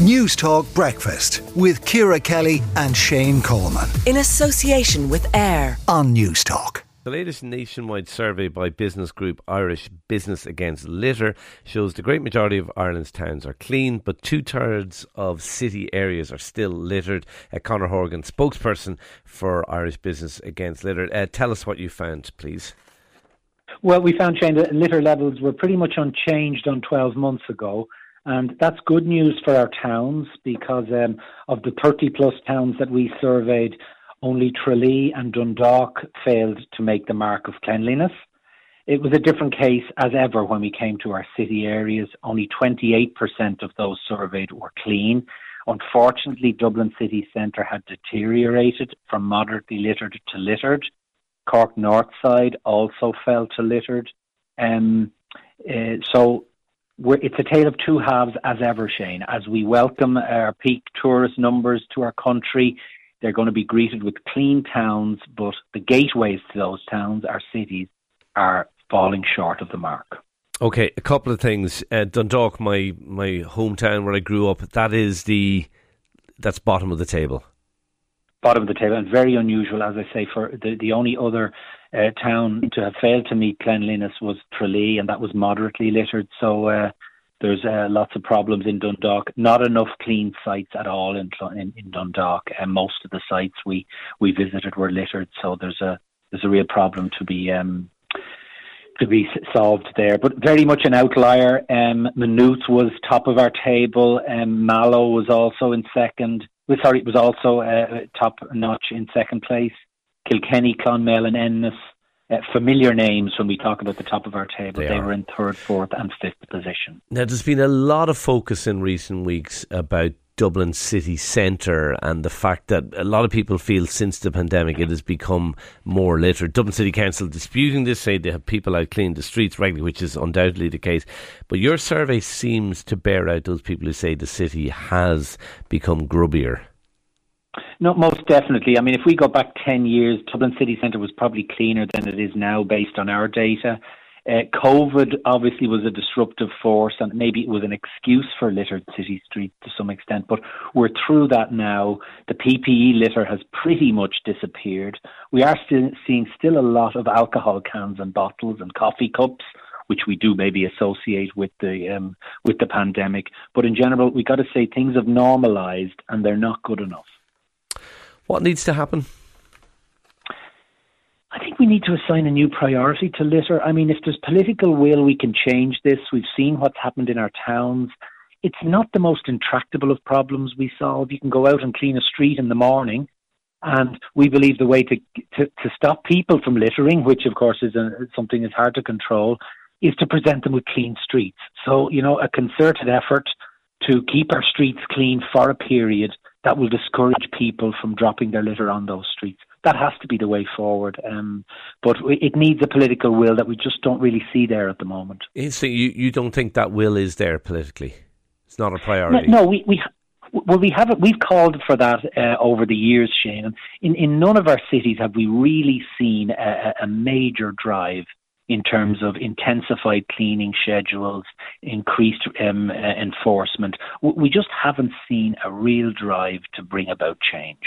News Talk Breakfast with Ciara Kelly and Shane Coleman. In association with AIR on News Talk. The latest nationwide survey by business group Irish Business Against Litter shows the great majority of Ireland's towns are clean, but two thirds of city areas are still littered. Uh, Conor Horgan, spokesperson for Irish Business Against Litter, uh, tell us what you found, please. Well, we found, Shane, that litter levels were pretty much unchanged on 12 months ago. And that's good news for our towns because um, of the 30 plus towns that we surveyed, only Tralee and Dundalk failed to make the mark of cleanliness. It was a different case as ever when we came to our city areas. Only 28% of those surveyed were clean. Unfortunately, Dublin city centre had deteriorated from moderately littered to littered. Cork North Side also fell to littered. Um, uh, so it's a tale of two halves as ever, Shane. As we welcome our peak tourist numbers to our country, they're going to be greeted with clean towns, but the gateways to those towns, our cities, are falling short of the mark. Okay, a couple of things. Uh, Dundalk, my my hometown where I grew up, that is the that's bottom of the table. Bottom of the table, and very unusual, as I say. For the the only other uh, town to have failed to meet cleanliness was Tralee, and that was moderately littered. So uh, there's uh, lots of problems in Dundalk. Not enough clean sites at all in in, in Dundalk, and most of the sites we we visited were littered. So there's a there's a real problem to be um, to be solved there. But very much an outlier. Um, was top of our table. Um, Mallow was also in second. Sorry, it was also uh, top notch in second place. Kilkenny, Clonmel, and Ennis. Uh, familiar names when we talk about the top of our table. They, they were in third, fourth, and fifth position. Now, there's been a lot of focus in recent weeks about Dublin city centre and the fact that a lot of people feel since the pandemic it has become more littered. Dublin City Council disputing this, say they have people out cleaning the streets regularly, which is undoubtedly the case. But your survey seems to bear out those people who say the city has become grubbier. No, most definitely. I mean, if we go back 10 years, Dublin City Centre was probably cleaner than it is now based on our data. Uh, COVID obviously was a disruptive force, and maybe it was an excuse for littered city streets to some extent. But we're through that now. The PPE litter has pretty much disappeared. We are still seeing still a lot of alcohol cans and bottles and coffee cups, which we do maybe associate with the um, with the pandemic. But in general, we got to say things have normalised, and they're not good enough. What needs to happen? Need to assign a new priority to litter. I mean, if there's political will, we can change this. We've seen what's happened in our towns. It's not the most intractable of problems we solve. You can go out and clean a street in the morning, and we believe the way to to, to stop people from littering, which of course is a, something that's hard to control, is to present them with clean streets. So, you know, a concerted effort to keep our streets clean for a period that will discourage people from dropping their litter on those streets. That has to be the way forward. Um, but it needs a political will that we just don't really see there at the moment. So you, you don't think that will is there politically? It's not a priority. No, no we, we well, we have We've called for that uh, over the years, Shane. In in none of our cities have we really seen a, a major drive in terms of intensified cleaning schedules, increased um, uh, enforcement. We just haven't seen a real drive to bring about change.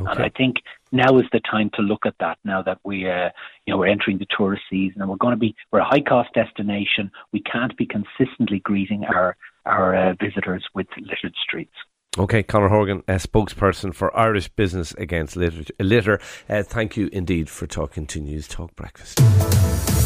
Okay. And I think now is the time to look at that. Now that we, uh, you know, we're entering the tourist season and we're going to be we're a high cost destination. We can't be consistently greeting our our uh, visitors with littered streets. Okay, Conor Horgan, a spokesperson for Irish Business Against Litter. litter. Uh, thank you indeed for talking to News Talk Breakfast.